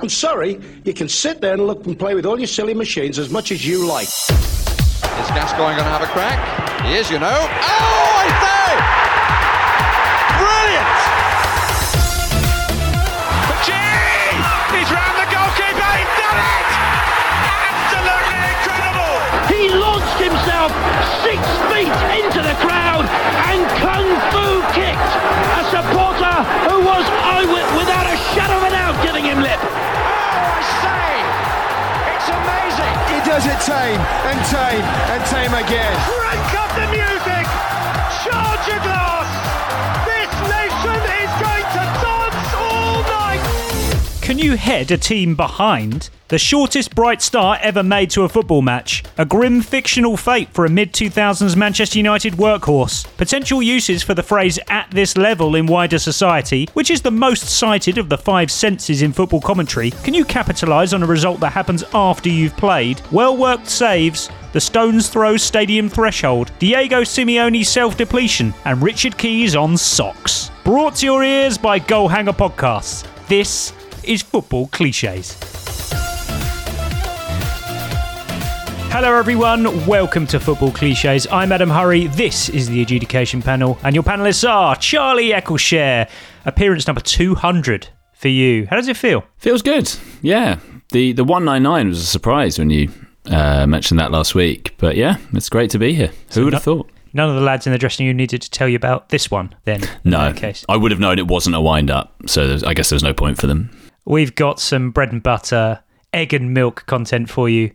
I'm sorry, you can sit there and look and play with all your silly machines as much as you like. Is Gascoigne going to have a crack? He is, you know. Oh, tame and tame and tame again. Crank up the music! Charge your glass! This nation is going to dance all night! Can you head a team behind? The shortest bright star ever made to a football match. A grim fictional fate for a mid 2000s Manchester United workhorse. Potential uses for the phrase at this level in wider society, which is the most cited of the five senses in football commentary. Can you capitalise on a result that happens after you've played? Well worked saves, the Stones throw stadium threshold, Diego Simeone self depletion, and Richard Keys on socks. Brought to your ears by Goalhanger Podcasts. This is Football Cliches. Hello, everyone. Welcome to Football Cliches. I'm Adam Hurrey. This is the adjudication panel, and your panelists are Charlie Eccleshare, appearance number 200 for you. How does it feel? Feels good. Yeah. The the 199 was a surprise when you uh, mentioned that last week. But yeah, it's great to be here. So Who would have thought? None of the lads in the dressing room needed to tell you about this one then. No. I would have known it wasn't a wind up, so I guess there's no point for them. We've got some bread and butter, egg and milk content for you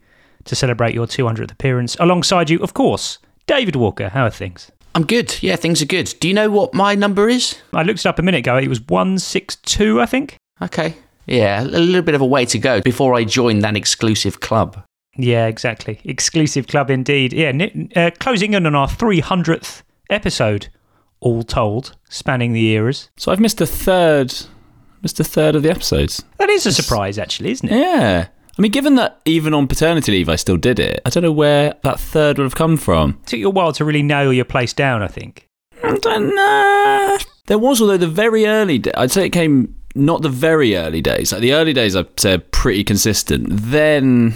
to celebrate your 200th appearance. Alongside you, of course, David Walker. How are things? I'm good. Yeah, things are good. Do you know what my number is? I looked it up a minute ago. It was 162, I think. Okay. Yeah, a little bit of a way to go before I join that exclusive club. Yeah, exactly. Exclusive club indeed. Yeah, uh, closing in on our 300th episode, all told, spanning the eras. So I've missed a third, missed a third of the episodes. That is a surprise, actually, isn't it? Yeah. I mean, given that even on paternity leave I still did it, I don't know where that third would have come from. It took you a while to really nail your place down, I think. I don't know. There was, although the very early, I'd say it came not the very early days. Like the early days, I'd say pretty consistent. Then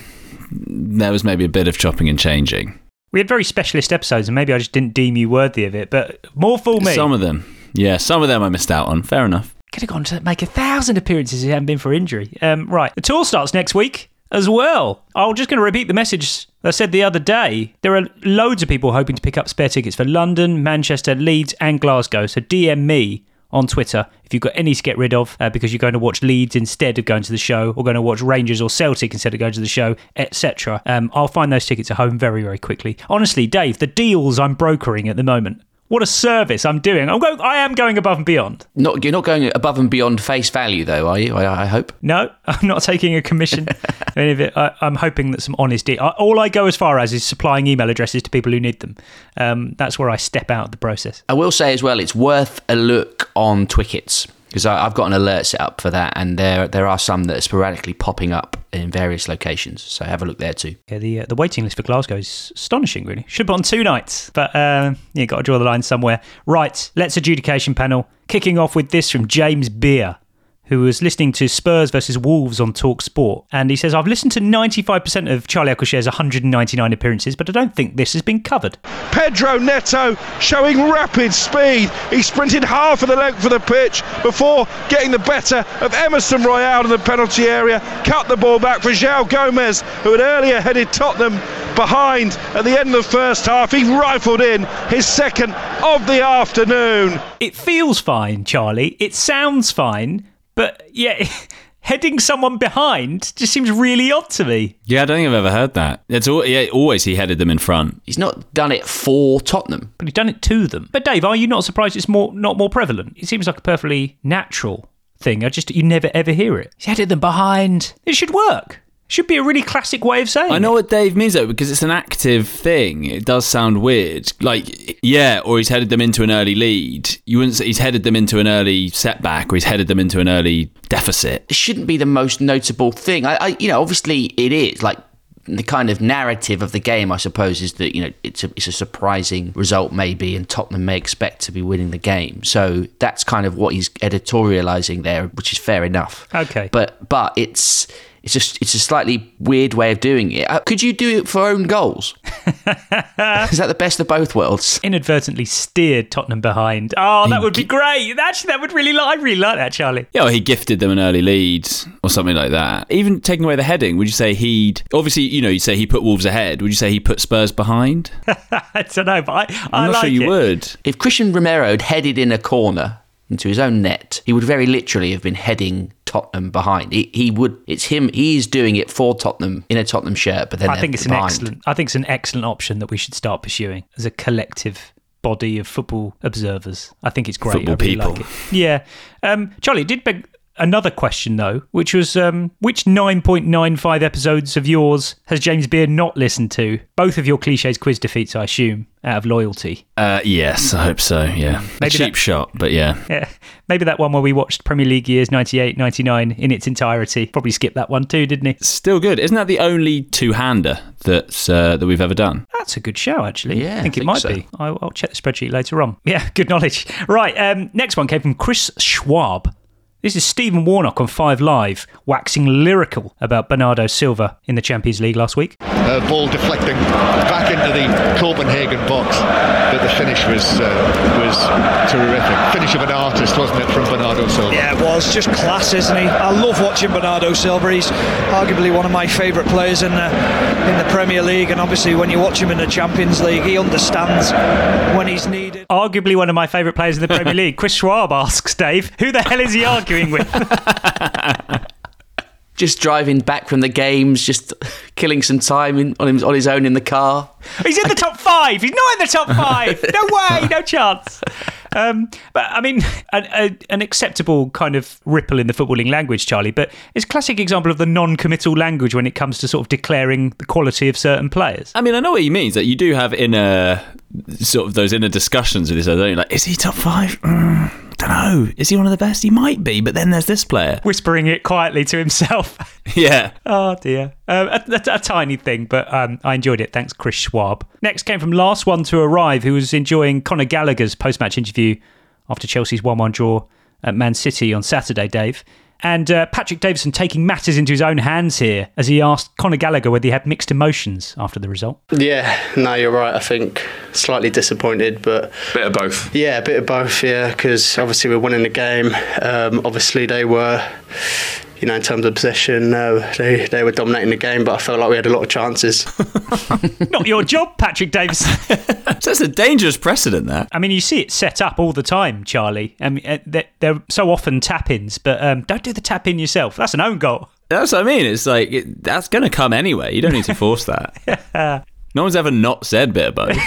there was maybe a bit of chopping and changing. We had very specialist episodes, and maybe I just didn't deem you worthy of it. But more for me. Some of them, yeah, some of them I missed out on. Fair enough. Could have gone to make a thousand appearances if it hadn't been for injury. Um, right, the tour starts next week as well. I'm just going to repeat the message I said the other day. There are loads of people hoping to pick up spare tickets for London, Manchester, Leeds, and Glasgow. So DM me on Twitter if you've got any to get rid of uh, because you're going to watch Leeds instead of going to the show, or going to watch Rangers or Celtic instead of going to the show, etc. Um, I'll find those tickets at home very, very quickly. Honestly, Dave, the deals I'm brokering at the moment what a service I'm doing. I'm going. I am going above and beyond. Not you're not going above and beyond face value, though, are you? I, I hope. No, I'm not taking a commission. any of it. I, am hoping that some honesty. I, all I go as far as is supplying email addresses to people who need them. Um, that's where I step out of the process. I will say as well, it's worth a look on Twickets. Because I've got an alert set up for that, and there there are some that are sporadically popping up in various locations. So have a look there too. Yeah, the uh, the waiting list for Glasgow is astonishing. Really, should put on two nights, but uh, you got to draw the line somewhere. Right, let's adjudication panel. Kicking off with this from James Beer who was listening to Spurs versus Wolves on Talk Sport. And he says, I've listened to 95% of Charlie Eccleshare's 199 appearances, but I don't think this has been covered. Pedro Neto showing rapid speed. He sprinted half of the length of the pitch before getting the better of Emerson Royal in the penalty area. Cut the ball back for João Gomes, who had earlier headed Tottenham behind at the end of the first half. He rifled in his second of the afternoon. It feels fine, Charlie. It sounds fine but yeah, heading someone behind just seems really odd to me. Yeah, I don't think I've ever heard that. It's all, yeah, always he headed them in front. He's not done it for Tottenham, but he's done it to them. But Dave, are you not surprised it's more not more prevalent? It seems like a perfectly natural thing. I just you never ever hear it. He's headed them behind. It should work. Should be a really classic way of saying. I know it. what Dave means though, because it's an active thing. It does sound weird. Like, yeah, or he's headed them into an early lead. You wouldn't say he's headed them into an early setback, or he's headed them into an early deficit. It shouldn't be the most notable thing. I, I you know, obviously it is. Like the kind of narrative of the game, I suppose, is that you know it's a it's a surprising result maybe, and Tottenham may expect to be winning the game. So that's kind of what he's editorialising there, which is fair enough. Okay, but but it's it's just it's a slightly weird way of doing it. Uh, could you do it for own goals? Is that the best of both worlds? Inadvertently steered Tottenham behind. Oh, that would be great. Actually, that would really I really like that, Charlie. Yeah, or he gifted them an early lead or something like that. Even taking away the heading, would you say he'd obviously you know you'd say he put Wolves ahead? Would you say he put Spurs behind? I don't know, but I, I'm not like sure you it. would. If Cristian Romero had headed in a corner into his own net, he would very literally have been heading Tottenham behind. He, he would. It's him. He's doing it for Tottenham in a Tottenham shirt. But then I think it's behind. an excellent. I think it's an excellent option that we should start pursuing as a collective body of football observers. I think it's great. Football I really people. like it. Yeah, um, Charlie it did beg another question though, which was um, which 9.95 episodes of yours has James Beard not listened to? Both of your cliches quiz defeats, I assume, out of loyalty. Uh, yes, I hope so. Yeah, Maybe a cheap that- shot, but yeah. Yeah, maybe that one where we watched Premier League years 98, 99 in its entirety. Probably skipped that one too, didn't he? Still good. Isn't that the only two-hander that's uh, that we've ever done? That's a good show, actually. Yeah, I think I it might so. be. I'll, I'll check the spreadsheet later on. Yeah, good knowledge. Right, um, next one came from Chris Schwab. This is Stephen Warnock on Five Live, waxing lyrical about Bernardo Silva in the Champions League last week. Uh, ball deflecting back into the Copenhagen box, but the finish was uh, was terrific. Finish of an artist, wasn't it, from Bernardo Silva? Yeah, it was just class, isn't he? I love watching Bernardo Silva. He's arguably one of my favourite players in the in the Premier League, and obviously when you watch him in the Champions League, he understands when he's needed. Arguably one of my favourite players in the Premier League. Chris Schwab asks Dave, who the hell is he arguing with? Just driving back from the games, just killing some time in, on, him, on his own in the car. He's in the top five. He's not in the top five. No way. No chance. Um, but I mean, an, a, an acceptable kind of ripple in the footballing language, Charlie. But it's a classic example of the non-committal language when it comes to sort of declaring the quality of certain players. I mean, I know what he means. That you do have inner sort of those inner discussions with this. I don't you? like. Is he top five? Mm, don't know. Is he one of the best? He might be. But then there's this player. Whispering it quietly to himself. Yeah. Oh dear. Um, a, a, a tiny thing, but um, I enjoyed it. Thanks, Chris Schwab. Next came from last one to arrive, who was enjoying Conor Gallagher's post-match interview after Chelsea's 1-1 draw at Man City on Saturday. Dave and uh, Patrick Davison taking matters into his own hands here as he asked Conor Gallagher whether he had mixed emotions after the result. Yeah, no, you're right. I think slightly disappointed, but bit of both. Yeah, a bit of both. Yeah, because obviously we're winning the game. Um, obviously they were, you know, in terms of possession, uh, they they were dominating the game, but I felt like we had a lot of chances. Not your job, Patrick Davis. so it's a dangerous precedent. That I mean, you see it set up all the time, Charlie. I mean, uh, they're, they're so often tap-ins, but um, don't do the tap-in yourself. That's an own goal. That's what I mean. It's like it, that's going to come anyway. You don't need to force that. No one's ever not said bit of both.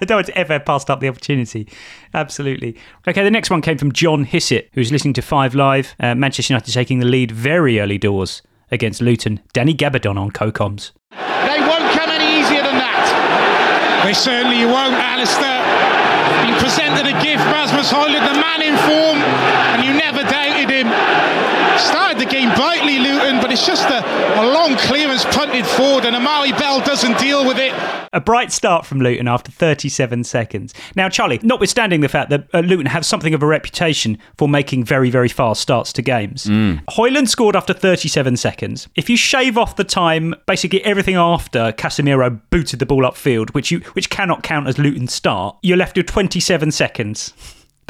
no one's ever passed up the opportunity. Absolutely. Okay, the next one came from John Hissett, who's listening to Five Live. Uh, Manchester United taking the lead very early doors against Luton. Danny Gabbidon on co-coms. They won't come any easier than that. They certainly won't, Alistair. In presented a gift, Rasmus Højlund, the man in form, and you never doubted him. Started the game brightly, Luton, but it's just a, a long clearance punted forward, and Amari Bell doesn't deal with it. A bright start from Luton after 37 seconds. Now, Charlie, notwithstanding the fact that uh, Luton have something of a reputation for making very, very fast starts to games, Mm. Højlund scored after 37 seconds. If you shave off the time, basically everything after Casemiro booted the ball upfield, which you which cannot count as Luton's start, you're left with 27 seconds.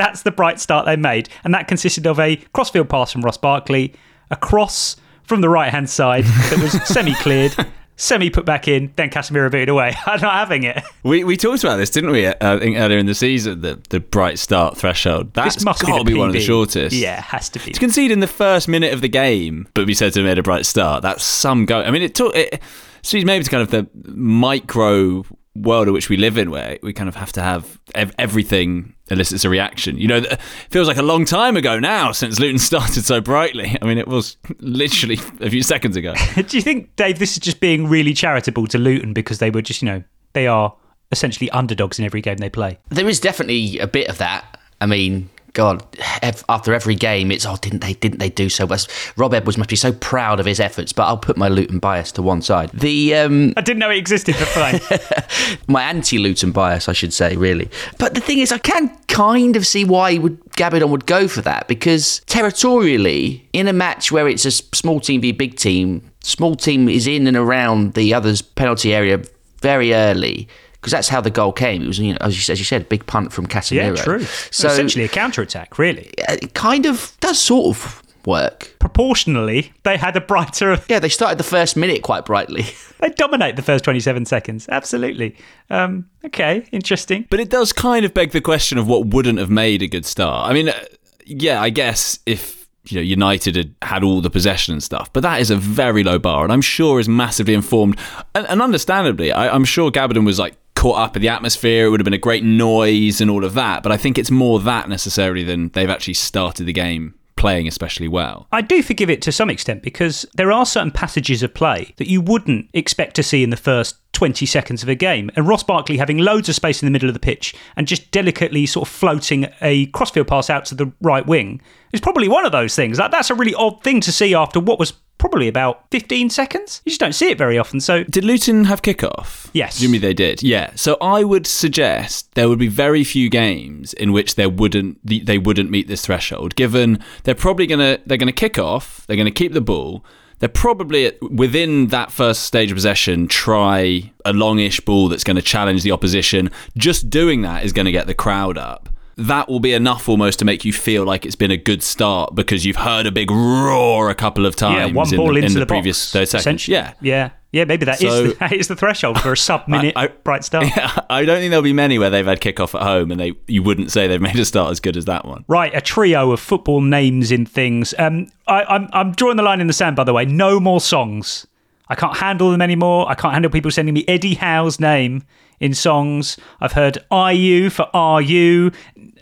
That's the bright start they made, and that consisted of a crossfield pass from Ross Barkley, a cross from the right hand side that was semi cleared. Semi put back in, then Casemiro booted away. I'm not having it. We we talked about this, didn't we? uh, I think earlier in the season, the the bright start threshold. That's got to be, be one of the shortest. Yeah, it has to be. To concede in the first minute of the game, but be said to have made a bright start. That's some go. I mean, it took it. So maybe to kind of the micro world in which we live in, where we kind of have to have ev- everything elicits a reaction. You know, it feels like a long time ago now since Luton started so brightly. I mean, it was literally a few seconds ago. Do you think, Dave, this is just being really charitable to Luton because they were just, you know, they are essentially underdogs in every game they play? There is definitely a bit of that. I mean, God, ev- after every game, it's oh, didn't they? Didn't they do so well? Rob Edwards must be so proud of his efforts. But I'll put my Luton bias to one side. The um, I didn't know it existed, but fine. my anti-Luton bias, I should say, really. But the thing is, I can kind of see why would Gabbidon would go for that because territorially, in a match where it's a small team v big team, small team is in and around the other's penalty area very early. Because that's how the goal came. It was, you know, as you, said- as you said, a big punt from Casemiro. yeah, true. So essentially a counter attack, really. it kind of does sort of work. Proportionally, they had a brighter. Yeah, they started the first minute quite brightly. They dominate the first 27 seconds. Absolutely. Um, okay, interesting. But it does kind of beg the question of what wouldn't have made a good start. I mean, uh, yeah, I guess if you know United had had all the possession and stuff, but that is a very low bar, and I'm sure is massively informed, and, and understandably, I, I'm sure Gabbidon was like caught up in the atmosphere. It would have been a great noise and all of that, but I think it's more that necessarily than they've actually started the game playing especially well. I do forgive it to some extent because there are certain passages of play that you wouldn't expect to see in the first 20 seconds of a game. And Ross Barkley having loads of space in the middle of the pitch and just delicately sort of floating a crossfield pass out to the right wing is probably one of those things. That's a really odd thing to see after what was probably about 15 seconds. You just don't see it very often. So, Did Luton have kickoff? Yes. Jimmy, they did. Yeah. So I would suggest there would be very few games in which there wouldn't they wouldn't meet this threshold. Given they're probably gonna they're gonna kick off, they're gonna keep the ball. They're probably within that first stage of possession try a longish ball that's going to challenge the opposition. Just doing that is going to get the crowd up. That will be enough almost to make you feel like it's been a good start because you've heard a big roar a couple of times yeah, one in, ball the, into in the, the, previous box, 30 seconds. Yeah. Yeah. Yeah, maybe that is So- the, that is the threshold for a sub minute bright start. Yeah, I don't think there'll be many where they've had kickoff at home and they you wouldn't say they've made a start as good as that one. Right, a trio of football names in things. Um, I, I'm, I'm drawing the line in the sand, by the way. No more songs. I can't handle them anymore. I can't handle people sending me Eddie Howe's name in songs. I've heard IU for RU.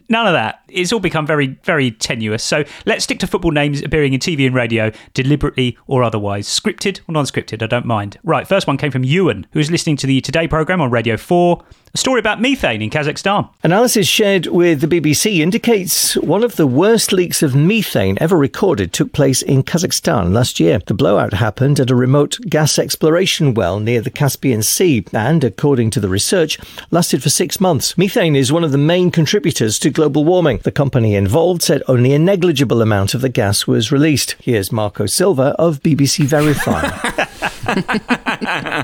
None of that. It's all become very, very tenuous. So let's stick to football names appearing in TV and radio, deliberately or otherwise. Scripted or non scripted, I don't mind. Right, first one came from Ewan, who is listening to the Today programme on Radio 4. A story about methane in Kazakhstan. Analysis shared with the BBC indicates one of the worst leaks of methane ever recorded took place in Kazakhstan last year. The blowout happened at a remote gas exploration well near the Caspian Sea and, according to the research, lasted for six months. Methane is one of the main contributors to global warming. The company involved said only a negligible amount of the gas was released. Here's Marco Silva of BBC Verify.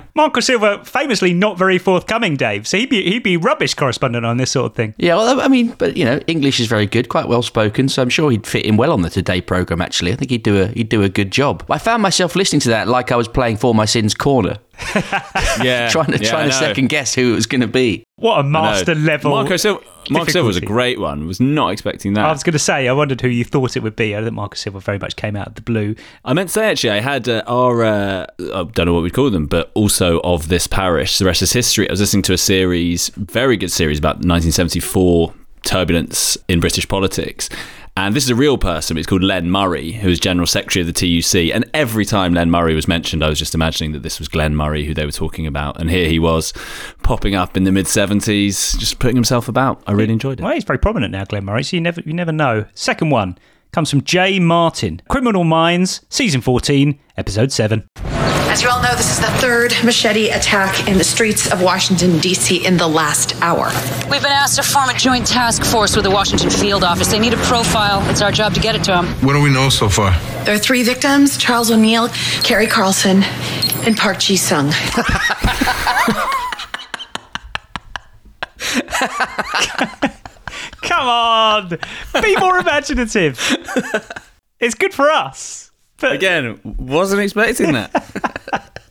Marco Silva, famously not very forthcoming, Dave. So he'd be he'd be rubbish correspondent on this sort of thing. Yeah, well, I mean, but you know, English is very good, quite well spoken, so I'm sure he'd fit in well on the Today program. Actually, I think he'd do a he'd do a good job. I found myself listening to that like I was playing For My Sins Corner, Yeah. trying to yeah, trying to second guess who it was going to be. What a master level. Marco Silva, Marco Silva was a great one. Was not expecting that. I was going to say, I wondered who you thought it would be. I think Marco Silva very much came out of the blue. I meant to say actually, I had uh, our uh, I don't know what we'd call them, but also of this parish, the rest is history. I was listening to a series, very good series about 1974 turbulence in British politics, And this is a real person. It's called Len Murray, who is General Secretary of the TUC. And every time Len Murray was mentioned, I was just imagining that this was Glenn Murray, who they were talking about. And here he was, popping up in the mid 70s, just putting himself about. I really enjoyed it. Well, he's very prominent now, Glenn Murray, so you never, you never know. Second one comes from Jay Martin, Criminal Minds, Season 14, Episode 7. As you all know, this is the third machete attack in the streets of Washington, D.C. in the last hour. We've been asked to form a joint task force with the Washington field office. They need a profile. It's our job to get it to them. What do we know so far? There are three victims Charles O'Neill, Carrie Carlson, and Park Ji Sung. Come on, be more imaginative. it's good for us. But Again, wasn't expecting that.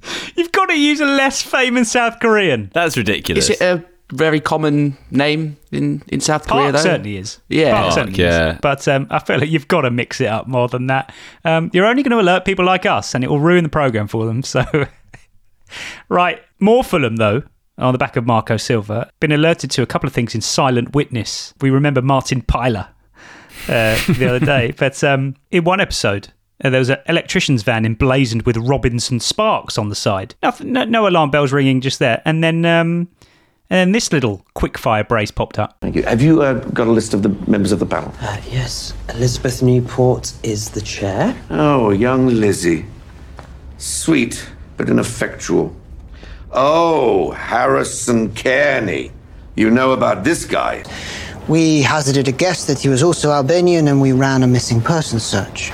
you've got to use a less famous South Korean. That's ridiculous. Is it a very common name in, in South Korea, Park though? certainly is. Yeah. Park Park, certainly yeah. is. But um, I feel like you've got to mix it up more than that. Um, you're only going to alert people like us, and it will ruin the program for them. So, right, more Fulham though. On the back of Marco Silva, been alerted to a couple of things in Silent Witness. We remember Martin Pyler uh, the other day, but um, in one episode, there was an electrician's van emblazoned with Robinson Sparks on the side. Nothing, no, no alarm bells ringing just there, and then um, and then this little quickfire brace popped up. Thank you. Have you uh, got a list of the members of the panel? Uh, yes, Elizabeth Newport is the chair. Oh, young Lizzie. Sweet, but ineffectual. Oh, Harrison Kearney. You know about this guy. We hazarded a guess that he was also Albanian and we ran a missing person search.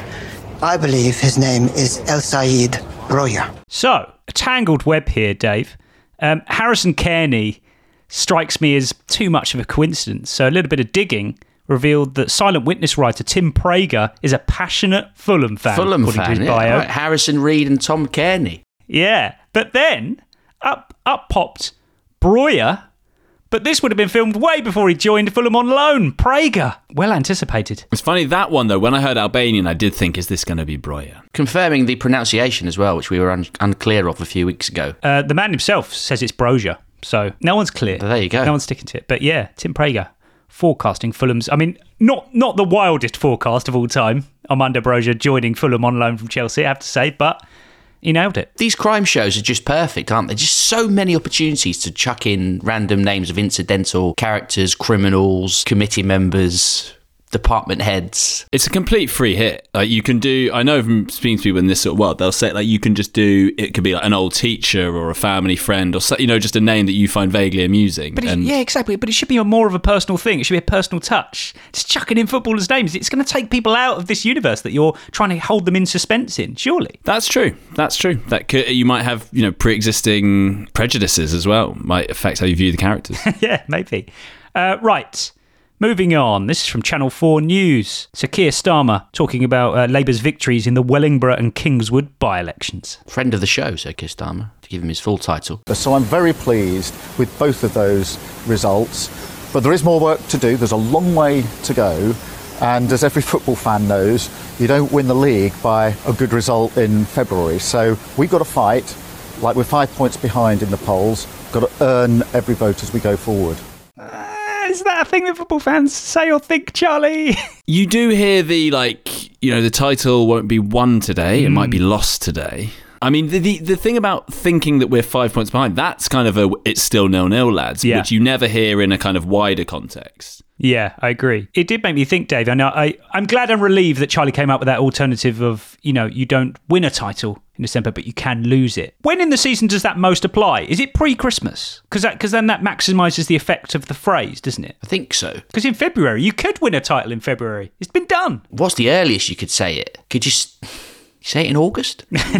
I believe his name is El Said Broya. So, a tangled web here, Dave. Um, Harrison Kearney strikes me as too much of a coincidence. So, a little bit of digging revealed that Silent Witness writer Tim Prager is a passionate Fulham fan. Fulham fan, his yeah. Right, Harrison Reed and Tom Kearney. Yeah, but then up up popped Broja. But this would have been filmed way before he joined Fulham on loan. Prager, well anticipated. It's funny that one though. When I heard Albanian, I did think, "Is this going to be Broja?" Confirming the pronunciation as well, which we were un- unclear of a few weeks ago. Uh, the man himself says it's Broja, so no one's clear. There you go. No one's sticking to it. But yeah, Tim Prager forecasting Fulham's. I mean, not not the wildest forecast of all time. Armando Broja joining Fulham on loan from Chelsea, I have to say, but he nailed it. These crime shows are just perfect, aren't they? Just so many opportunities to chuck in random names of incidental characters, criminals, committee members, department heads. It's a complete free hit. Like you can do. I know from speaking to people in this sort of world, they'll say like you can just do. It could be like an old teacher or a family friend or you know just a name that you find vaguely amusing. But and yeah, exactly. But it should be a more of a personal thing. It should be a personal touch. Just chucking in footballers' names. It's going to take people out of this universe that you're trying to hold them in suspense in. Surely. That's true. That's true. That could, you might have you know pre-existing prejudices as well. Might affect how you view the characters. yeah, maybe. Uh, right. Moving on, this is from Channel 4 News. Sir Keir Starmer talking about uh, Labour's victories in the Wellingborough and Kingswood by elections. Friend of the show, Sir Keir Starmer, to give him his full title. So I'm very pleased with both of those results. But there is more work to do. There's a long way to go. And as every football fan knows, you don't win the league by a good result in February. So we've got to fight, like we're five points behind in the polls, got to earn every vote as we go forward. Is that a thing that football fans say or think, Charlie? you do hear the like, you know, the title won't be won today; it might be Hmm. lost today. I mean, the, the the thing about thinking that we're five points behind, that's kind of a it's still nil nil, lads, Yeah. which you never hear in a kind of wider context. Yeah, I agree. It did make me think, Dave. I know. I, I'm glad and relieved that Charlie came up with that alternative of, you know, you don't win a title in December, but you can lose it. When in the season does that most apply? Is it pre-Christmas? Because because then that maximises the effect of the phrase, doesn't it? I think so. Because in February you could win a title in February. It's been done. What's the earliest you could say it? Could you s- say it in August? no,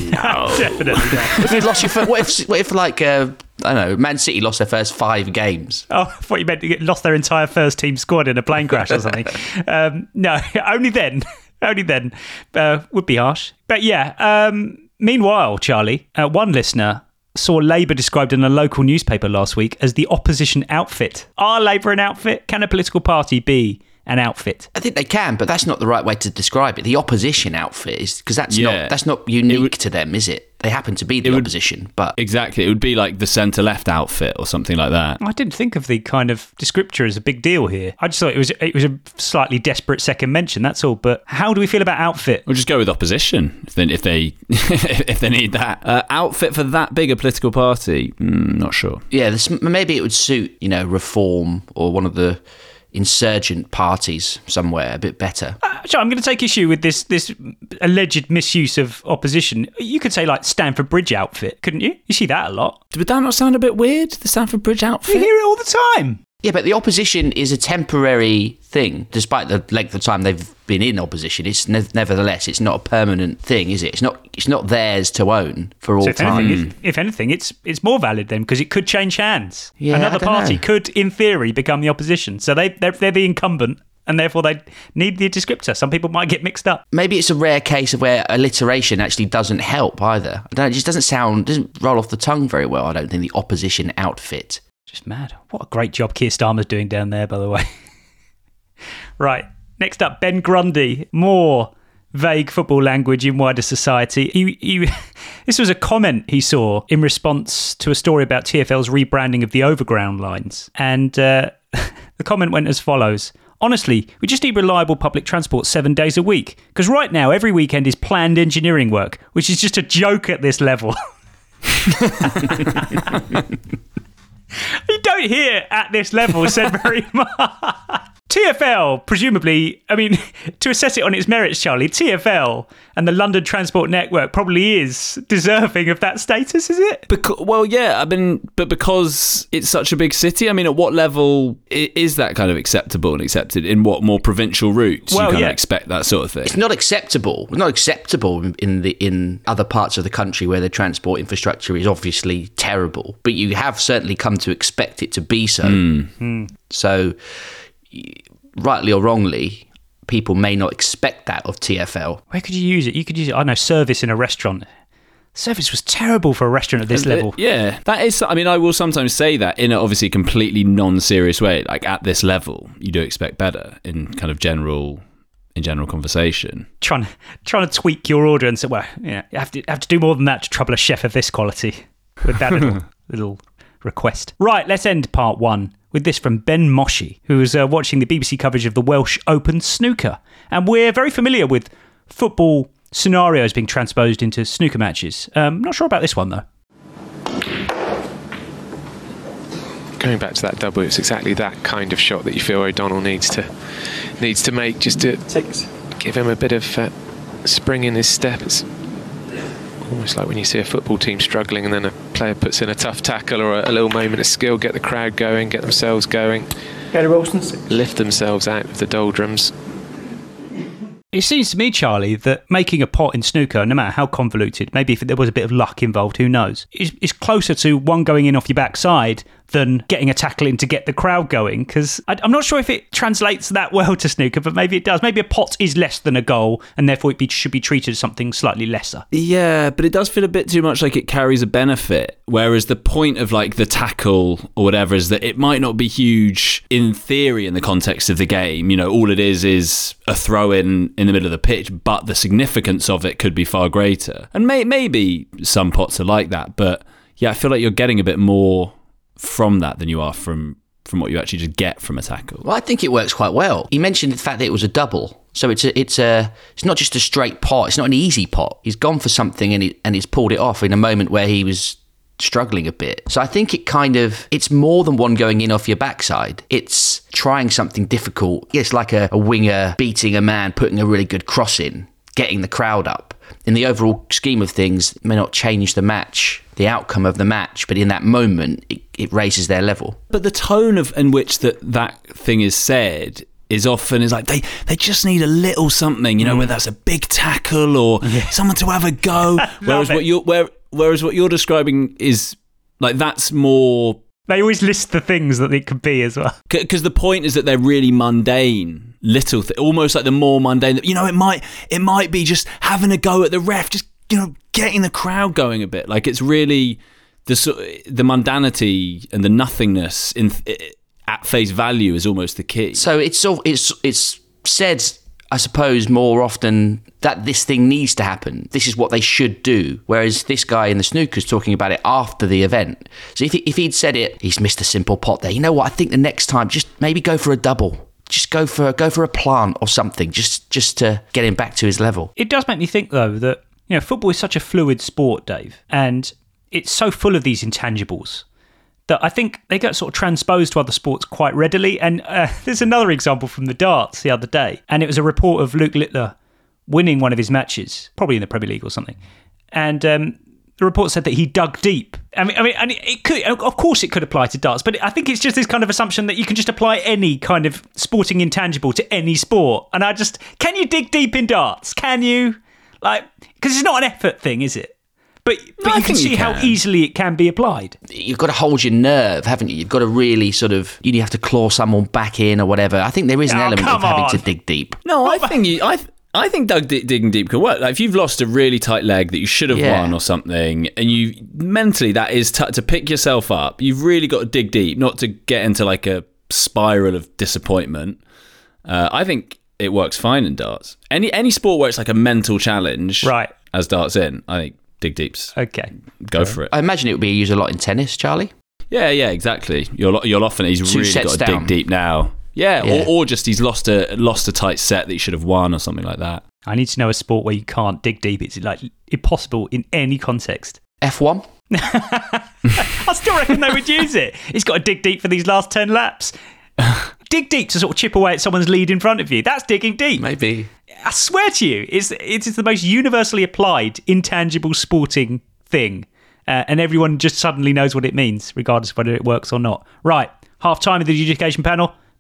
definitely not. if you lost your what if, what if like uh, I don't know, Man City lost their first five games? Oh, I thought you meant to get lost their entire first team squad in a plane crash or something. um, no, only then. Only then uh, would be harsh. But yeah. Um, meanwhile, Charlie, uh, one listener saw Labour described in a local newspaper last week as the opposition outfit. Are Labour an outfit? Can a political party be an outfit? I think they can, but that's not the right way to describe it. The opposition outfit is because that's Yeah. not that's not unique to them, is it? they happen to be the opposition. But exactly, it would be like the centre left outfit or something like that. I didn't think of the kind of descriptor as a big deal here. I just thought it was it was a slightly desperate second mention. That's all. But how do we feel about outfit? We'll just go with opposition if they if they, if they need that uh, outfit for that big a political party. Mm, not sure. yeah, this, maybe it would suit you know Reform or one of the insurgent parties somewhere a bit better. Uh, so I'm going to take issue with this this alleged misuse of opposition. You could say like Stamford Bridge outfit, couldn't you? You see that a lot. Would that not sound a bit weird? The Stamford Bridge outfit. You hear it all the time. Yeah, but the opposition is a temporary thing, despite the length of time they've been in opposition. It's ne- nevertheless, it's not a permanent thing, is it? It's not. It's not theirs to own for all So if time. anything, if, if anything, it's it's more valid then because it could change hands. Yeah, Another party know. could, in theory, become the opposition. So they they're, they're the incumbent, and therefore they need the descriptor. Some people might get mixed up. Maybe it's a rare case of where alliteration actually doesn't help either. I don't. It just doesn't sound. Doesn't roll off the tongue very well. I don't think the opposition outfit. Just mad. What a great job Keir Starmer's doing down there, by the way. right. Next up, Ben Grundy. More vague football language in wider society. He, this was a comment he saw in response to a story about TFL's rebranding of the overground lines. And uh, the comment went as follows. Honestly, we just need reliable public transport seven days a week. Because right now, every weekend is planned engineering work, which is just a joke at this level. You don't hear at this level said very much. TFL, presumably, I mean, to assess it on its merits, Charlie, TFL and the London Transport Network probably is deserving of that status, is it? Because, well, yeah, I mean, but because it's such a big city, I mean, at what level is that kind of acceptable and accepted? In what more provincial routes Well, you kind yeah. of expect that sort of thing? It's not acceptable. It's not acceptable in the in other parts of the country where the transport infrastructure is obviously terrible. But you have certainly come to expect it to be so. Hmm. So, y- rightly or wrongly, people may not expect that of TFL. Where could you use it? You could use it, I know, service in a restaurant. Service was terrible for a restaurant at this Uh, level. Yeah, that is. I mean, I will sometimes say that in a obviously completely non-serious way. Like at this level, you do expect better in kind of general, in general conversation. Trying, trying to tweak your order and say, well, yeah, you have to have to do more than that to trouble a chef of this quality with that little, little request. Right, let's end part one with this from Ben Moshi, who was uh, watching the BBC coverage of the Welsh Open snooker. And we're very familiar with football scenarios being transposed into snooker matches. Um, not sure about this one, though. going back to that double, it's exactly that kind of shot that you feel O'Donnell needs to needs to make just to give him a bit of uh, spring in his step. It's almost like when you see a football team struggling and then a player puts in a tough tackle or a, a little moment of skill, get the crowd going, get themselves going, lift themselves out of the doldrums. It seems to me, Charlie, that making a pot in snooker, no matter how convoluted, maybe if there was a bit of luck involved, who knows, is, is closer to one going in off your backside than getting a tackle in to get the crowd going. Because I'm not sure if it translates that well to snooker, but maybe it does. Maybe a pot is less than a goal, and therefore it be, should be treated as something slightly lesser. Yeah, but it does feel a bit too much like it carries a benefit. Whereas the point of like the tackle or whatever is that it might not be huge in theory in the context of the game. You know, all it is is a throw in in the middle of the pitch, but the significance of it could be far greater. And may- maybe some pots are like that, but yeah, I feel like you're getting a bit more from that than you are from from what you actually just get from a tackle. Well, I think it works quite well. He mentioned the fact that it was a double, so it's a, it's a, it's not just a straight pot. It's not an easy pot. He's gone for something and he, and he's pulled it off in a moment where he was struggling a bit. So I think it kind of, it's more than one going in off your backside. It's trying something difficult. It's like a, a winger beating a man, putting a really good cross in, getting the crowd up. In the overall scheme of things, it may not change the match, the outcome of the match, but in that moment, it, it raises their level. But the tone of in which that that thing is said is often is like they they just need a little something, you know, whether that's a big tackle or someone to have a go. whereas it. what you're where, whereas what you're describing is like that's more They always list the things that it could be as well. because the point is that they're really mundane little th- almost like the more mundane you know it might it might be just having a go at the ref just you know getting the crowd going a bit like it's really the the mundanity and the nothingness in at face value is almost the key So it's all it's it's said I suppose more often that this thing needs to happen. This is what they should do. Whereas this guy in the snooker's talking about it after the event. So if, he, if he'd said it, he's missed a simple pot there. You know what? I think the next time, just maybe go for a double. Just go for go for a plant or something, just just to get him back to his level. It does make me think, though, that you know football is such a fluid sport, Dave, and it's so full of these intangibles that I think they get sort of transposed to other sports quite readily. And uh, there's another example from the darts the other day, and it was a report of Luke Littler winning one of his matches, probably in the Premier League or something, and. Um, the report said that he dug deep. I mean, I mean, and it could, of course, it could apply to darts, but I think it's just this kind of assumption that you can just apply any kind of sporting intangible to any sport. And I just, can you dig deep in darts? Can you? Like, because it's not an effort thing, is it? But, but you can see how easily it can be applied. You've got to hold your nerve, haven't you? You've got to really sort of, you have to claw someone back in or whatever. I think there is an Oh, element of come having to dig deep. No, I think you. I. Th- I think dug di- digging deep could work. Like if you've lost a really tight leg that you should have Yeah. won or something, and you mentally that is t- to pick yourself up. You've really got to dig deep, not to get into like a spiral of disappointment. Uh, I think it works fine in darts. Any any sport where it's like a mental challenge, right? As darts in, I think dig deeps. Okay, go for it. I imagine it would be used a lot in tennis, Charlie. Yeah, yeah, exactly. You'll you'll often he's Two really got to down. dig deep now. Yeah, Yeah. Or, or just he's lost a lost a tight set that he should have won or something like that. I need to know a sport where you can't dig deep. It's like impossible in any context. F1? I still reckon they would use it. He's got to dig deep for these last 10 laps. dig deep to sort of chip away at someone's lead in front of you. That's digging deep. Maybe. I swear to you, it's, it's the most universally applied, intangible sporting thing. Uh, and everyone just suddenly knows what it means, regardless of whether it works or not. Right, half time of the adjudication panel.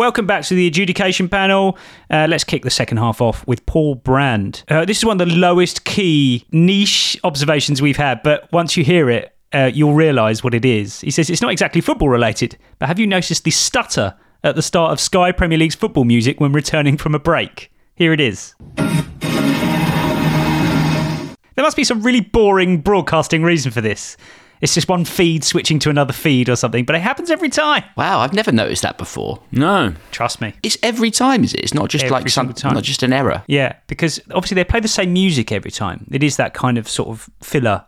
Welcome back to the adjudication panel. Uh, let's kick the second half off with Paul Brand. Uh, this is one of the lowest key niche observations we've had, but once you hear it, uh, you'll realise what it is. He says it's not exactly football related, but have you noticed the stutter at the start of Sky Premier League's football music when returning from a break? Here it is. There must be some really boring broadcasting reason for this. It's just one feed switching to another feed or something, but it happens every time. Wow, I've never noticed that before. No. Trust me. It's every time, is it? It's not just Every like some, time. not just an error. Yeah, because obviously they play the same music every time. It is that kind of sort of filler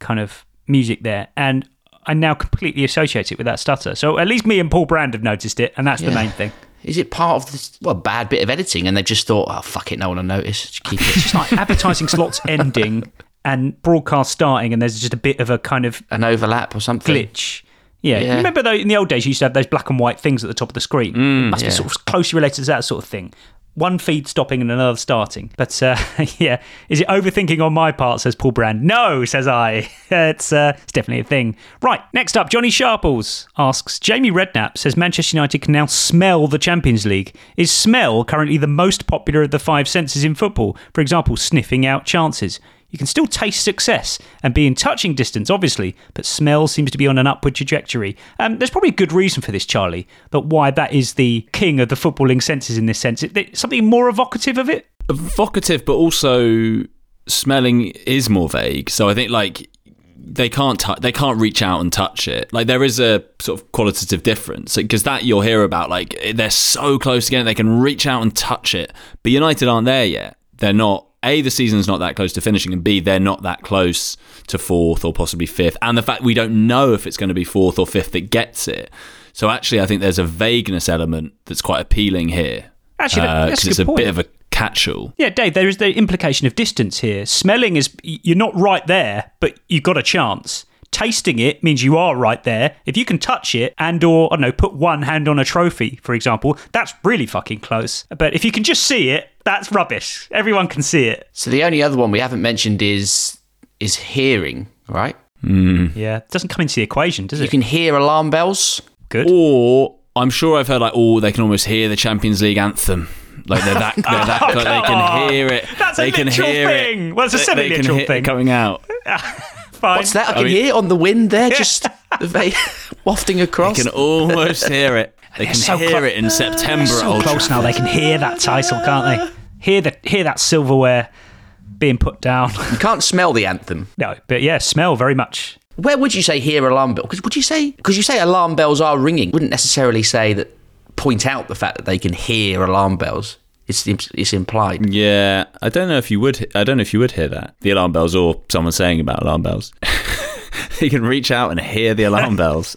kind of music there. And I now completely associate it with that stutter. So at least me and Paul Brand have noticed it, and that's the main thing. Is it part of this well bad bit of editing, and they've just thought, oh fuck it, no one will notice. Just keep it. It's just like advertising slots ending and broadcast starting, and there's just a bit of a kind of an overlap or something. glitch. Yeah. Yeah. You remember though in the old days you used to have those black and white things at the top of the screen. Mm, it must yeah. be sort of closely related to that sort of thing. one feed stopping and another starting. But uh, yeah, is it overthinking on my part? Says Paul Brand. No, says I. it's uh, it's definitely a thing. Right. Next up, Johnny Sharples asks Jamie Redknapp says Manchester United can now smell the Champions League. Is smell currently the most popular of the five senses in football? For example, sniffing out chances. You can still taste success and be in touching distance, obviously, but smell seems to be on an upward trajectory. Um, there's probably a good reason for this, Charlie, but why that is the king of the footballing senses in this sense. It, something more evocative of it? Evocative, but also smelling is more vague. So I think, like, they can't t- they can't reach out and touch it. Like there is a sort of qualitative difference because that you'll hear about. Like they're so close to getting, it, they can reach out and touch it. But United aren't there yet. They're not a, the season's not that close to finishing, and B, they're not that close to fourth or possibly fifth. And the fact we don't know if it's going to be fourth or fifth that gets it. So actually, I think there's a vagueness element that's quite appealing here. Actually, that, that's uh, it's a, a bit of a catch-all. Yeah, Dave, there is the implication of distance here. Smelling is you're not right there, but you've got a chance tasting it means you are right there. If you can touch it and or I don't know, put one hand on a trophy, for example, that's really fucking close. But if you can just see it, that's rubbish. Everyone can see it. So the only other one we haven't mentioned is is hearing, right? Mm. Yeah, it doesn't come into the equation, does it? You can hear alarm bells. Good. Or I'm sure I've heard like, oh, they can almost hear the Champions League anthem. Like they're that, they're that oh, they can hear it. That's they a can literal hear thing. It. Well, it's a semi-literal thing coming out. Fine. What's that? I can I mean, hear it on the wind there, just wafting across. They can almost hear it. They can so hear clo- it in September. So close now. They can hear that title, can't they? Hear the hear that silverware being put down. You can't smell the anthem. No, but yeah, smell very much. Where would you say hear alarm bell? Because would you say because you say alarm bells are ringing? Wouldn't necessarily say that. Point out the fact that they can hear alarm bells. It's it's implied. Yeah, I don't know if you would. I don't know if you would hear that the alarm bells or someone saying about alarm bells. you can reach out and hear the alarm bells.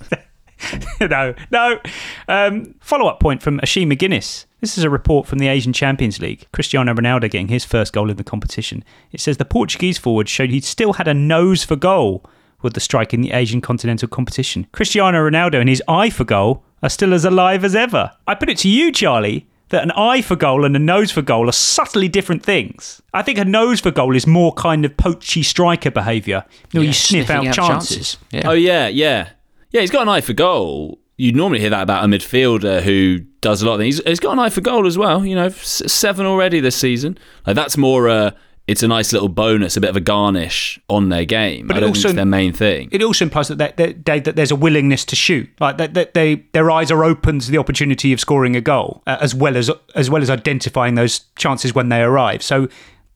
no, no. Um, Follow up point from Ashima McGuinness. This is a report from the Asian Champions League. Cristiano Ronaldo getting his first goal in the competition. It says the Portuguese forward showed he still had a nose for goal with the strike in the Asian continental competition. Cristiano Ronaldo and his eye for goal are still as alive as ever. I put it to you, Charlie that an eye for goal and a nose for goal are subtly different things. I think a nose for goal is more kind of poachy striker behaviour. You, know, yeah, you sniff out, out, chances. chances. Yeah. Oh yeah, yeah, yeah. He's got an eye for goal. You'd normally hear that about a midfielder who does a lot of things. he's got an eye for goal as well. You know, seven already this season. Like that's more. Uh, it's a nice little bonus, a bit of a garnish on their game. But I don't also, think it's their main thing. It also implies that they, they, that there's a willingness to shoot, like that, that they their eyes are open to the opportunity of scoring a goal, uh, as well as as well as identifying those chances when they arrive. So,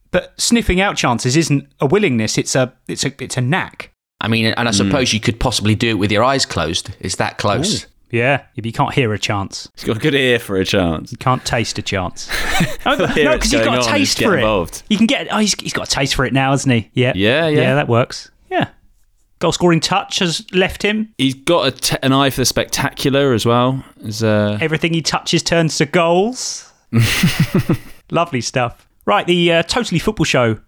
but sniffing out chances isn't a willingness; it's a it's a it's a knack. I mean, and I suppose mm. you could possibly do it with your eyes closed. It's that close. Ooh. Yeah, if you can't hear a chance. He's got a good ear for a chance. You can't taste a chance. oh, no, because he's got a taste for involved. it. You can get. Oh, he's, he's got a taste for it now, hasn't he? Yeah. Yeah, yeah. Yeah, that works. Yeah. Goal scoring touch has left him. He's got t- an eye for the spectacular as well. Uh... Everything he touches turns to goals. Lovely stuff. Right, the uh, Totally Football Show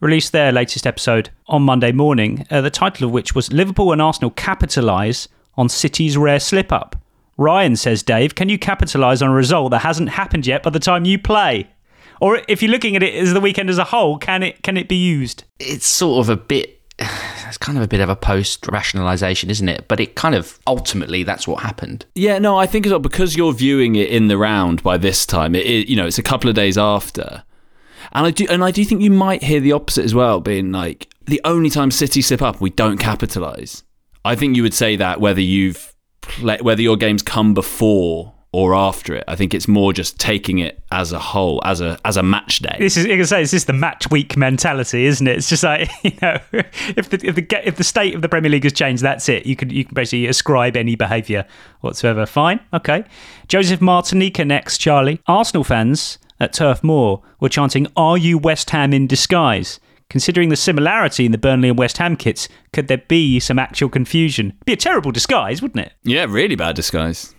released their latest episode on Monday morning, uh, the title of which was Liverpool and Arsenal capitalise on City's rare slip up. Ryan says, Dave, can you capitalise on a result that hasn't happened yet by the time you play? Or if you're looking at it as the weekend as a whole, can it can it be used? It's sort of a bit it's kind of a bit of a post rationalization, isn't it? But it kind of ultimately that's what happened. Yeah, no, I think as well because you're viewing it in the round by this time. It, it, you know, it's a couple of days after, and I do and I do think you might hear the opposite as well, being like the only time City slip up, we don't capitalise. I think you would say that whether you've play, whether your games come before or after it. I think it's more just taking it as a whole, as a as a match day. This is, you can say, it's just the match week mentality, isn't it? It's just like you know, if the if the if the state of the Premier League has changed, that's it. You can you can basically ascribe any behaviour whatsoever. Fine, okay. Joseph Martinica next, Charlie. Arsenal fans at Turf Moor were chanting, "Are you West Ham in disguise?" Considering the similarity in the Burnley and West Ham kits, could there be some actual confusion? be a terrible disguise, wouldn't it? Yeah, really bad disguise.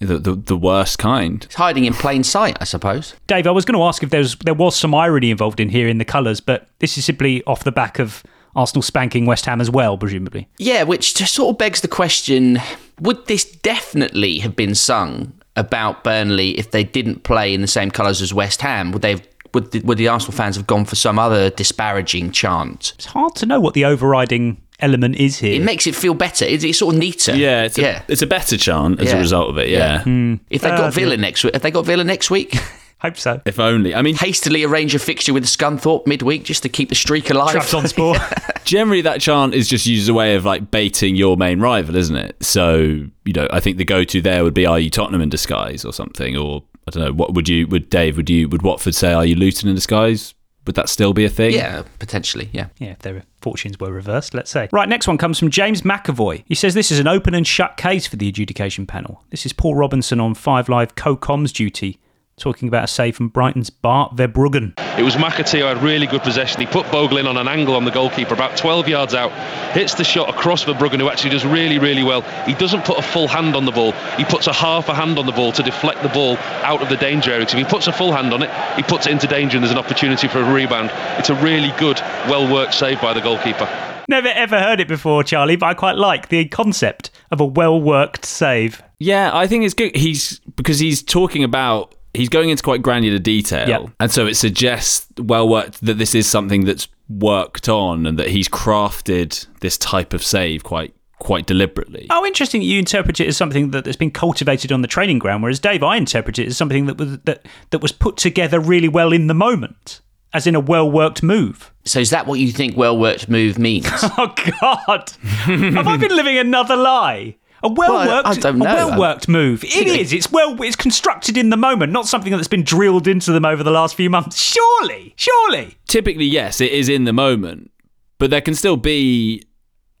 The, the, the worst kind. It's hiding in plain sight, I suppose. Dave, I was going to ask if there was, there was some irony involved in here in the colours, but this is simply off the back of Arsenal spanking West Ham as well, presumably. Yeah, which just sort of begs the question would this definitely have been sung about Burnley if they didn't play in the same colours as West Ham? Would they have, would the, would the Arsenal fans have gone for some other disparaging chant? It's hard to know what the overriding element is here. It makes it feel better. It's, it's sort of neater. Yeah, it's a, yeah. it's a better chant as Yeah. a result of it. Yeah. If they Uh, got Villa next week, have they got Villa next week? Hope so. If only. I mean, hastily arrange a fixture with Scunthorpe midweek just to keep the streak alive. Trabzonspor. Generally, that chant is just used as a way of like baiting your main rival, isn't it? So, you know, I think the go-to there would be, "Are you Tottenham in disguise?" or something, or I don't know. What would you? Would Dave? Would you? Would Watford say, "Are you Luton in disguise?" Would that still be a thing? yeah, potentially. Yeah. Yeah, if their fortunes were reversed, let's say. Right, next one comes from James McAvoy. He says this is an open and shut case for the adjudication panel. This is Paul Robinson on Five Live co-coms duty, talking about a save from Brighton's Bart Verbruggen. It was McAtee who had really good possession. He put Bogle in on an angle on the goalkeeper, about 12 yards out, hits the shot across Verbruggen, who actually does really, really well. He doesn't put a full hand on the ball. He puts a half a hand on the ball to deflect the ball out of the danger area. 'Cause if he puts a full hand on it, he puts it into danger and there's an opportunity for a rebound. It's a really good, well-worked save by the goalkeeper. Never ever heard it before, Charlie, but I quite like the concept of a well-worked save. Yeah, I think it's good. He's because he's talking about he's going into quite granular detail, Yep. and so it suggests well worked that this is something that's worked on and that he's crafted this type of save quite quite deliberately. Oh, interesting that you interpret it as something that, that's been cultivated on the training ground, whereas Dave, I interpret it as something that was that, that was put together really well in the moment, as in a well-worked move. So is that what you think well-worked move means? Oh God! Have I been living another lie? A well-worked, I don't know. a well-worked move. It is. It's well. It's constructed in the moment, not something that's been drilled into them over the last few months. Surely, surely. Typically, yes, it is in the moment, but there can still be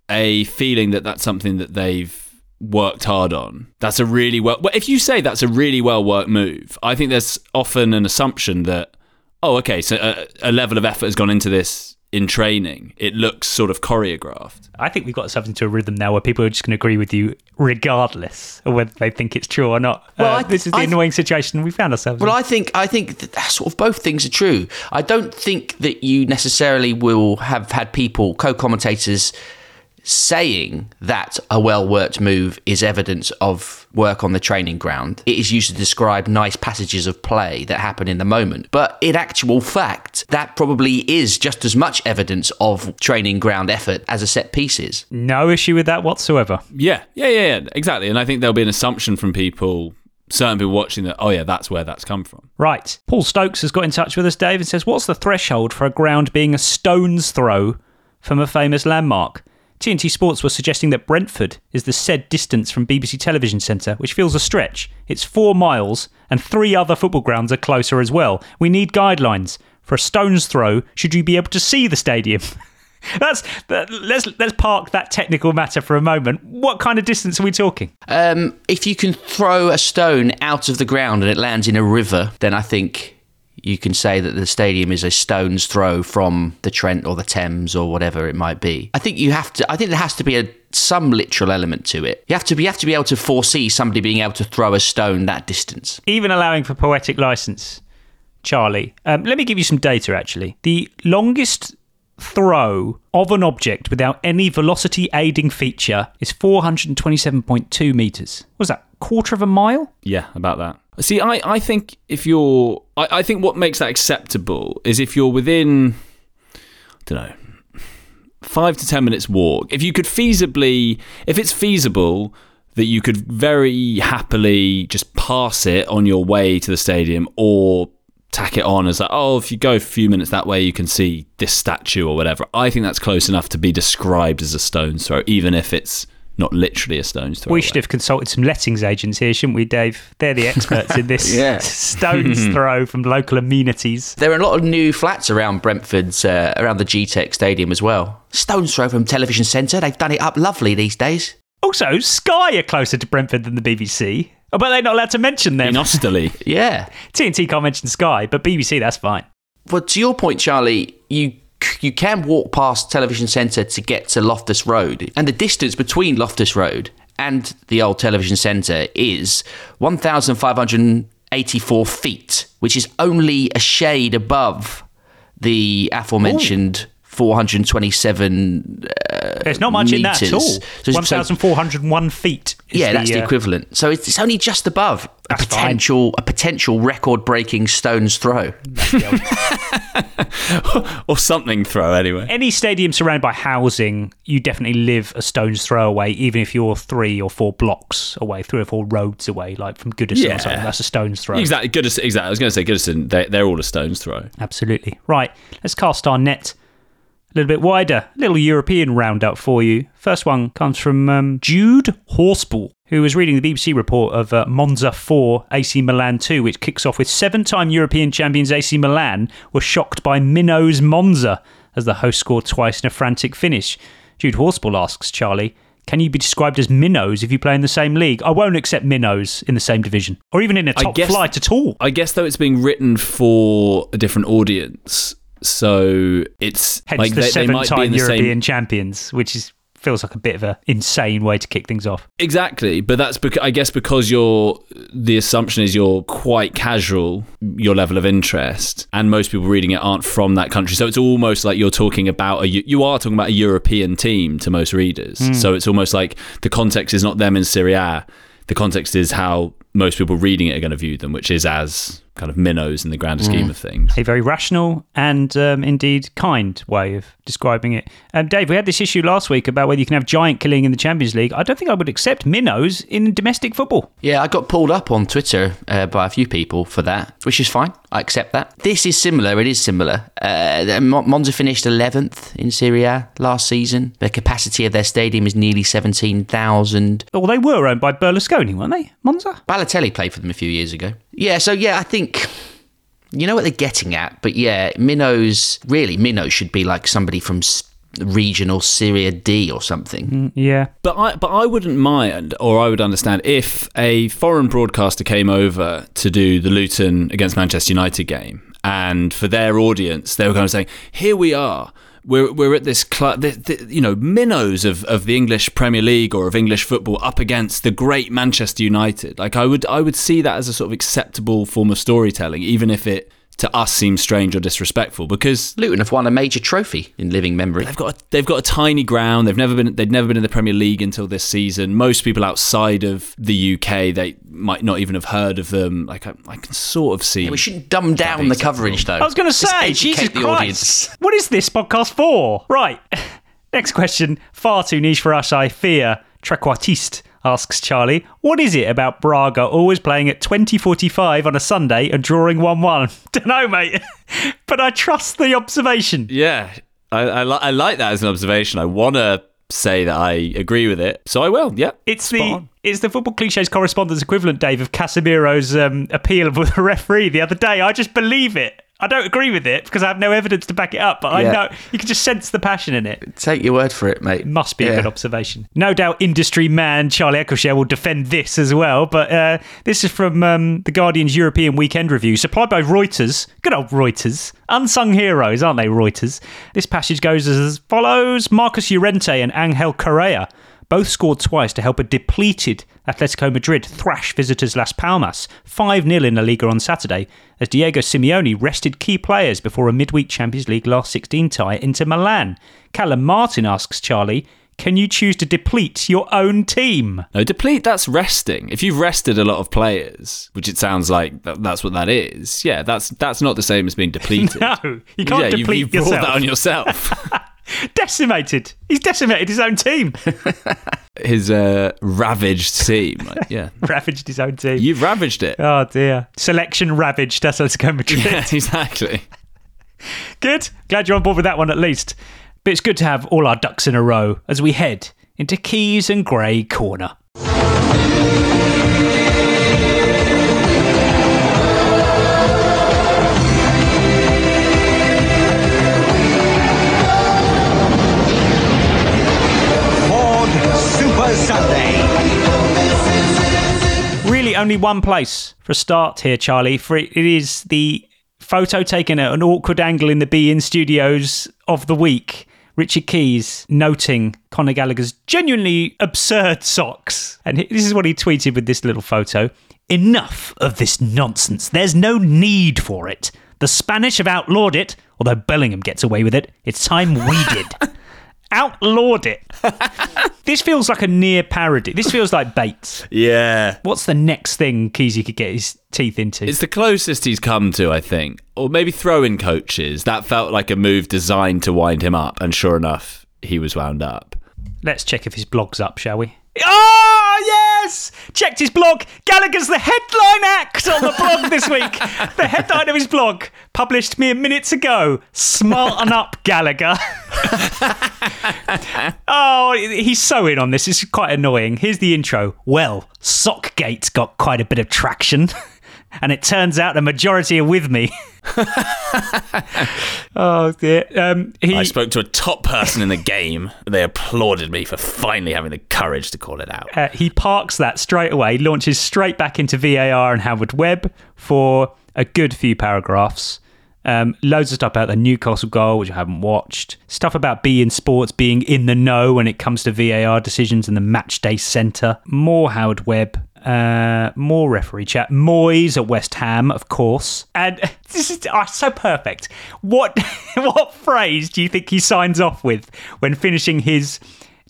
a feeling that that's something that they've worked hard on. That's a really well. well if you say that's a really well worked move, I think there's often an assumption that, oh, okay, so a, a level of effort has gone into this in training. It looks sort of choreographed. I think we've got something to a rhythm now where people are just going to agree with you regardless of whether they think it's true or not. Well, Uh, I- this is the I- annoying situation we found ourselves Well, in. I think I think that sort of both things are true. I don't think that you necessarily will have had people co-commentators saying that a well-worked move is evidence of work on the training ground. It is used to describe nice passages of play that happen in the moment. But in actual fact, that probably is just as much evidence of training ground effort as a set piece is. No issue with that whatsoever. Yeah, yeah, yeah, yeah, exactly. And I think there'll be an assumption from people, certain people watching that, oh yeah, that's where that's come from. Right. Paul Stokes has got in touch with us, Dave, and says, What's the threshold for a ground being a stone's throw from a famous landmark? TNT Sports was suggesting that Brentford is the said distance from BBC Television Centre, which feels a stretch. It's four miles, and three other football grounds are closer as well. We need guidelines. For a stone's throw, should you be able to see the stadium? That's that, let's let's park that technical matter for a moment. What kind of distance are we talking? Um, if you can throw a stone out of the ground and it lands in a river, then I think you can say that the stadium is a stone's throw from the Trent or the Thames or whatever it might be. I think you have to. I think there has to be a some literal element to it. You have to be you have to be able to foresee somebody being able to throw a stone that distance. even allowing for poetic license, Charlie. Um, let me give you some data. Actually, the longest throw of an object without any velocity aiding feature is 427.2 meters. What was that? Quarter of a mile? Yeah, about that. See, I, I think if you're, I, I think what makes that acceptable is if you're within, I don't know, five to ten minutes walk. If you could feasibly, if it's feasible that you could very happily just pass it on your way to the stadium or tack it on as like, oh, if you go a few minutes that way, you can see this statue or whatever. I think that's close enough to be described as a stone's throw, even if it's not literally a stone's throw. We should have consulted some lettings agents here, shouldn't we, Dave? They're the experts in this Yeah. stone's throw from local amenities. There are a lot of new flats around Brentford's, uh, around the Gtech Stadium as well. Stone's throw from Television Centre. They've done it up lovely these days. Also, Sky are closer to Brentford than the BBC. Oh, but they're not allowed to mention them. In Osterley. Yeah. TNT can't mention Sky, but BBC, that's fine. Well, to your point, Charlie, you you can walk past Television Centre to get to Loftus Road, and the distance between Loftus Road and the old Television Centre is 1,584 feet, which is only a shade above the aforementioned 427 uh, There's not much in that at all. So- so- 1,401 feet. is yeah, that's the uh, equivalent. So it's, it's only just above a potential a potential record breaking stone's throw. or something throw anyway. Any stadium surrounded by housing, you definitely live a stone's throw away, even if you're three or four blocks away, three or four roads away, like from Goodison Yeah. or something. That's a stone's throw. Exactly. Goodison. Exactly. I was going to say Goodison. They, they're all a stone's throw. Absolutely. Right, let's cast our net a little bit wider. A little European roundup for you. First one comes from um, Jude Horsball, who was reading the BBC report of uh, Monza 4, AC Milan 2, which kicks off with seven time European champions AC Milan were shocked by Minnows Monza as the host scored twice in a frantic finish. Jude Horsball asks Charlie, can you be described as minnows if you play in the same league? I won't accept minnows in the same division, or even in a top guess- flight at all. I guess though it's being written for a different audience, so it's Hence like the they, they might be seven-time in the European same. champions, which is feels like a bit of a insane way to kick things off. Exactly, but that's because I guess because you're the assumption is you're quite casual, your level of interest, and most people reading it aren't from that country. So it's almost like you're talking about a you are talking about a European team to most readers. Hmm. So it's almost like the context is not them in Serie A. The context is how most people reading it are going to view them, which is as kind of minnows in the grander scheme Mm. of things. A very rational and um, indeed kind way of describing it. Um, Dave, we had this issue last week about whether you can have giant killing in the Champions League. I don't think I would accept minnows in domestic football. Yeah, I got pulled up on Twitter uh, by a few people for that, which is fine. I accept that. This is similar. It is similar. Uh, Monza finished 11th in Serie A last season. The capacity of their stadium is nearly 17,000. Well, they were owned by Berlusconi, weren't they? Monza? Balotelli played for them a few years ago. Yeah, so yeah, I think you know what they're getting at, but yeah, Minnows really Minnows should be like somebody from regional Serie D or something. Mm, yeah. But I but I wouldn't mind or I would understand if a foreign broadcaster came over to do the Luton against Manchester United game and for their audience they were kind of saying here we are we're, we're at this, cl- the, the, you know, minnows of, of the English Premier League or of English football up against the great Manchester United. Like I would, I would see that as a sort of acceptable form of storytelling, even if it to us seems strange or disrespectful. Because Luton have won a major trophy in living memory. They've got a, they've got a tiny ground. They've never been they've never been in the Premier League until this season. Most people outside of the UK they might not even have heard of them. Like I, I can sort of see. we shouldn't dumb down the coverage though. I was going to say, educate Jesus the Christ. audience. What is this podcast for? Right. Next question. Far too niche for us, I fear. Trequartiste asks Charlie, what is it about Braga always playing at 2045 on a Sunday and drawing 1 1? Dunno, mate. but I trust the observation. Yeah, I I, li- I like that as an observation. I want to say that I agree with it, so I will. Yeah, It's the it's the football cliches correspondence equivalent, Dave, of Casemiro's um, appeal with the referee the other day. I just believe it. I don't agree with it because I have no evidence to back it up, but Yeah. I know you can just sense the passion in it. Take your word for it, mate. Must be a good observation. No doubt industry man Charlie Eccleshare will defend this as well, but uh, this is from um, The Guardian's European Weekend Review, supplied by Reuters. Good old Reuters. Unsung heroes, aren't they, Reuters? This passage goes as follows Marcos Llorente and Angel Correa both scored twice to help a depleted Atletico Madrid thrash visitors Las Palmas 5 0 in La Liga on Saturday, as Diego Simeone rested key players before a midweek Champions League last 16 tie Inter Milan. Callum Martin asks Charlie, can you choose to deplete your own team? No, deplete, that's resting. If you've rested a lot of players, which it sounds like that, that's what that is, yeah, that's that's not the same as being depleted. No, you can't yeah, deplete you've, you've yourself. brought that on yourself. Decimated. He's decimated his own team. His uh, ravaged team. Like, yeah. ravaged his own team. You've ravaged it. Oh dear. Selection ravaged Atletico Madrid. Yeah, exactly. Good. Glad you're on board with that one at least. But it's good to have all our ducks in a row as we head into Keys and Grey Corner. Sunday. Really, only one place for a start here, Charlie. For it, is the photo taken at an awkward angle in the beIN studios of the week. Richard Keys noting Conor Gallagher's genuinely absurd socks. And this is what he tweeted with this little photo. Enough of this nonsense. There's no need for it. The Spanish have outlawed it, although Bellingham gets away with it. It's time we did. outlawed it. this feels like a near parody. This feels like Bates. Yeah. What's the next thing Keezy could get his teeth into? It's the closest he's come to, I think. Or maybe throwing coaches. That felt like a move designed to wind him up, and sure enough, he was wound up. Let's check if his blog's up, shall we? Oh, yes! Checked his blog. Gallagher's the headline act on the blog this week. the headline of his blog, published mere minutes ago. Smarten up, Gallagher. oh, he's so in on this. It's quite annoying. Here's the intro. Well, Sockgate got quite a bit of traction. And it turns out the majority are with me. oh dear. Um, he, I spoke to a top person in the game. They applauded me for finally having the courage to call it out. Uh, he parks that straight away, launches straight back into VAR and Howard Webb for a good few paragraphs. Um, loads of stuff about the Newcastle goal, which I haven't watched. Stuff about beIN Sports being in the know when it comes to VAR decisions in the match day centre. More Howard Webb. Uh, more referee chat. Moyes at West Ham, of course. And this is oh, so perfect. What what phrase do you think he signs off with when finishing his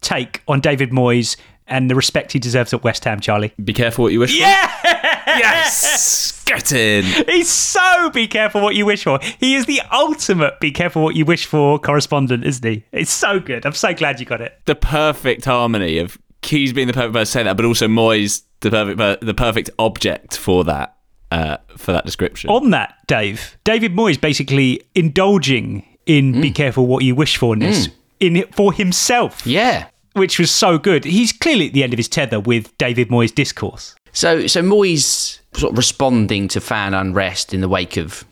take on David Moyes and the respect he deserves at West Ham, Charlie? Be careful what you wish yeah! for. Yes! Get in. He's so be careful what you wish for. He is the ultimate be careful what you wish for correspondent, isn't he? It's so good. I'm so glad you got it. The perfect harmony of Keys being the perfect person to say that, but also Moyes the perfect the perfect object for that uh, for that description. On that, Dave, David Moyes basically indulging in mm. "Be careful what you wish for" mm. in it for himself. Yeah, which was so good. He's clearly at the end of his tether with David Moyes' discourse. So, so Moyes sort of responding to fan unrest in the wake of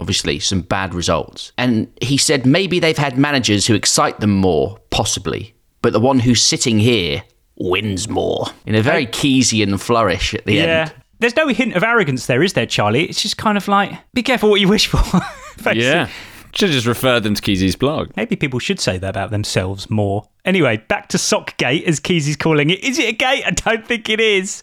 obviously some bad results, and he said maybe they've had managers who excite them more, possibly, but the one who's sitting here wins more in a very Keyesian flourish at the yeah. end. There's no hint of arrogance there, is there, Charlie? It's just kind of like, be careful what you wish for. yeah. Should just refer them to Keezy's blog. Maybe people should say that about themselves more. Anyway, back to Sockgate, as Keezy's calling it. Is it a gate? I don't think it is.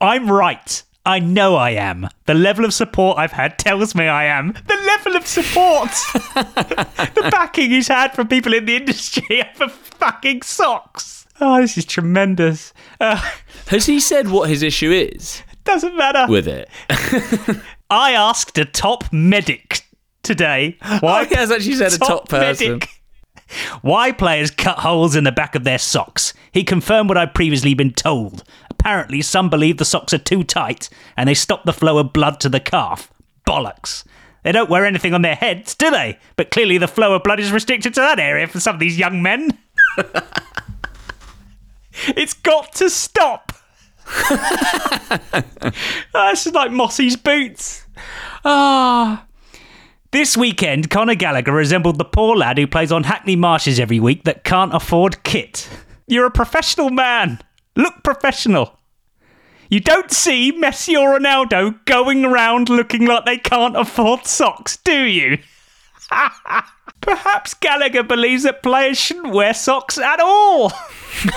I'm right. I know I am. The level of support I've had tells me I am. The level of support! the backing he's had from people in the industry for fucking socks. Oh, this is tremendous. Uh, Has he said what his issue is? Doesn't matter. With it. I asked a top medic today. Why oh, he has actually said a top person. Why players cut holes in the back of their socks. He confirmed what I'd previously been told. Apparently, some believe the socks are too tight and they stop the flow of blood to the calf. Bollocks. They don't wear anything on their heads, do they? But clearly, the flow of blood is restricted to that area for some of these young men. It's got to stop. That's like Mossy's boots. Ah. This weekend, Conor Gallagher resembled the poor lad who plays on Hackney Marshes every week that can't afford kit. You're a professional man. Look professional. You don't see Messi or Ronaldo going around looking like they can't afford socks, do you? Perhaps Gallagher believes that players shouldn't wear socks at all.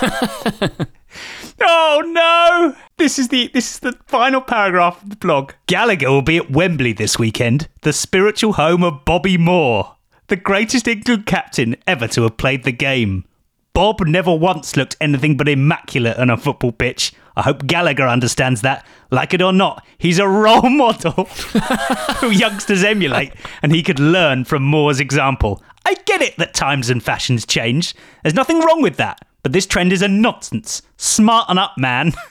oh no! This is the this is the final paragraph of the blog. Gallagher will be at Wembley this weekend, the spiritual home of Bobby Moore, the greatest England captain ever to have played the game. Bob never once looked anything but immaculate on a football pitch. I hope Gallagher understands that. Like it or not, he's a role model who youngsters emulate, and he could learn from Moore's example. I get it that times and fashions change. There's nothing wrong with that. But this trend is a nonsense. Smarten up, man.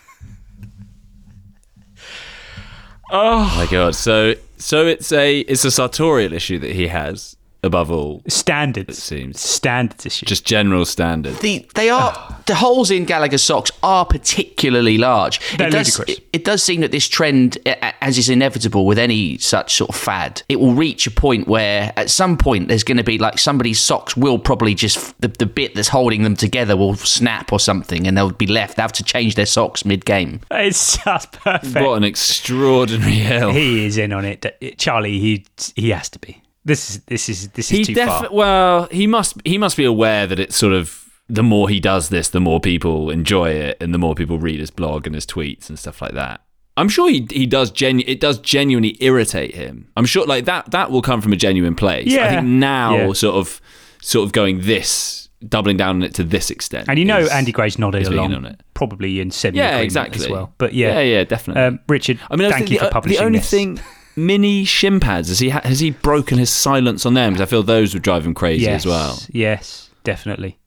oh my god! So, so it's a it's a sartorial issue that he has above all standards. It seems standards issue. Just general standards. The they are the holes in Gallagher's socks are particularly large. They're it does, ludicrous. It, it, does seem that this trend, as is inevitable with any such sort of fad, it will reach a point where at some point there's going to be like somebody's socks will probably just the, the bit that's holding them together will snap or something, and they'll be left. They have to change their socks mid game. It's just perfect. What an extraordinary hell. He is in on it, Charlie. He he has to be. This is this is this is he too far. Well, he must he must be aware that it's sort of the more he does this, the more people enjoy it, and the more people read his blog and his tweets and stuff like that. I'm sure he he does genu- it does genuinely irritate him. I'm sure like that that will come from a genuine place. Yeah. I think now Yeah. sort of sort of going this doubling down on it to this extent. And you know is- Andy Gray's nodded along, on it. probably in semi Yeah, exactly as well. But yeah, yeah, yeah, definitely. Um, Richard, I mean, I thank you the, for publishing the only this. thing. Mini shin pads has he ha- has he broken his silence on them? Because I feel those would drive him crazy yes, as well. Yes, definitely,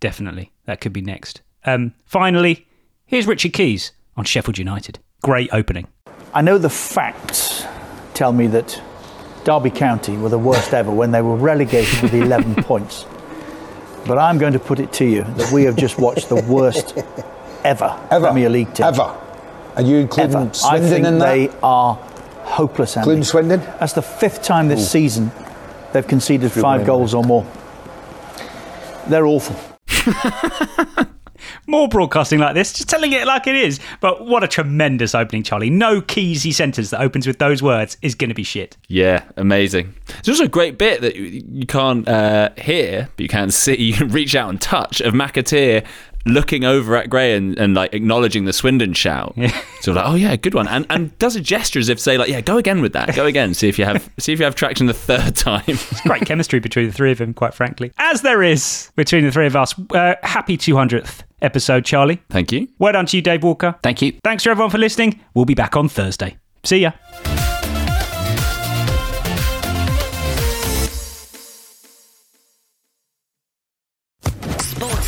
definitely. That could be next. Um, finally, here's Richard Keys on Sheffield United. Great opening. I know the facts tell me that Derby County were the worst ever when they were relegated with 11 points. But I'm going to put it to you that we have just watched the worst ever, ever. Premier League team. Ever. Are you including Ever. I think in that? they are hopeless. Andy. Including Swindon? That's the fifth time this Ooh. season they've conceded Feel five goals or more. They're awful. More broadcasting like this, just telling it like it is. But what a tremendous opening, Charlie. No Keysy sentence that opens with those words is going to be shit. Yeah, amazing. There's also a great bit that you- you can't uh, hear, but you can see. You can reach out and touch of McAteer looking over at Gray and, and like acknowledging the Swindon shout. So like, oh yeah, good one, and and does a gesture as if to say like, yeah, go again with that, go again, see if you have see if you have traction the third time. It's great chemistry between the three of them, quite frankly. As there is between the three of us. Uh, happy 200th episode, Charlie. Thank you. Well done to you, Dave Walker. Thank you. Thanks to everyone for listening. We'll be back on Thursday. See ya.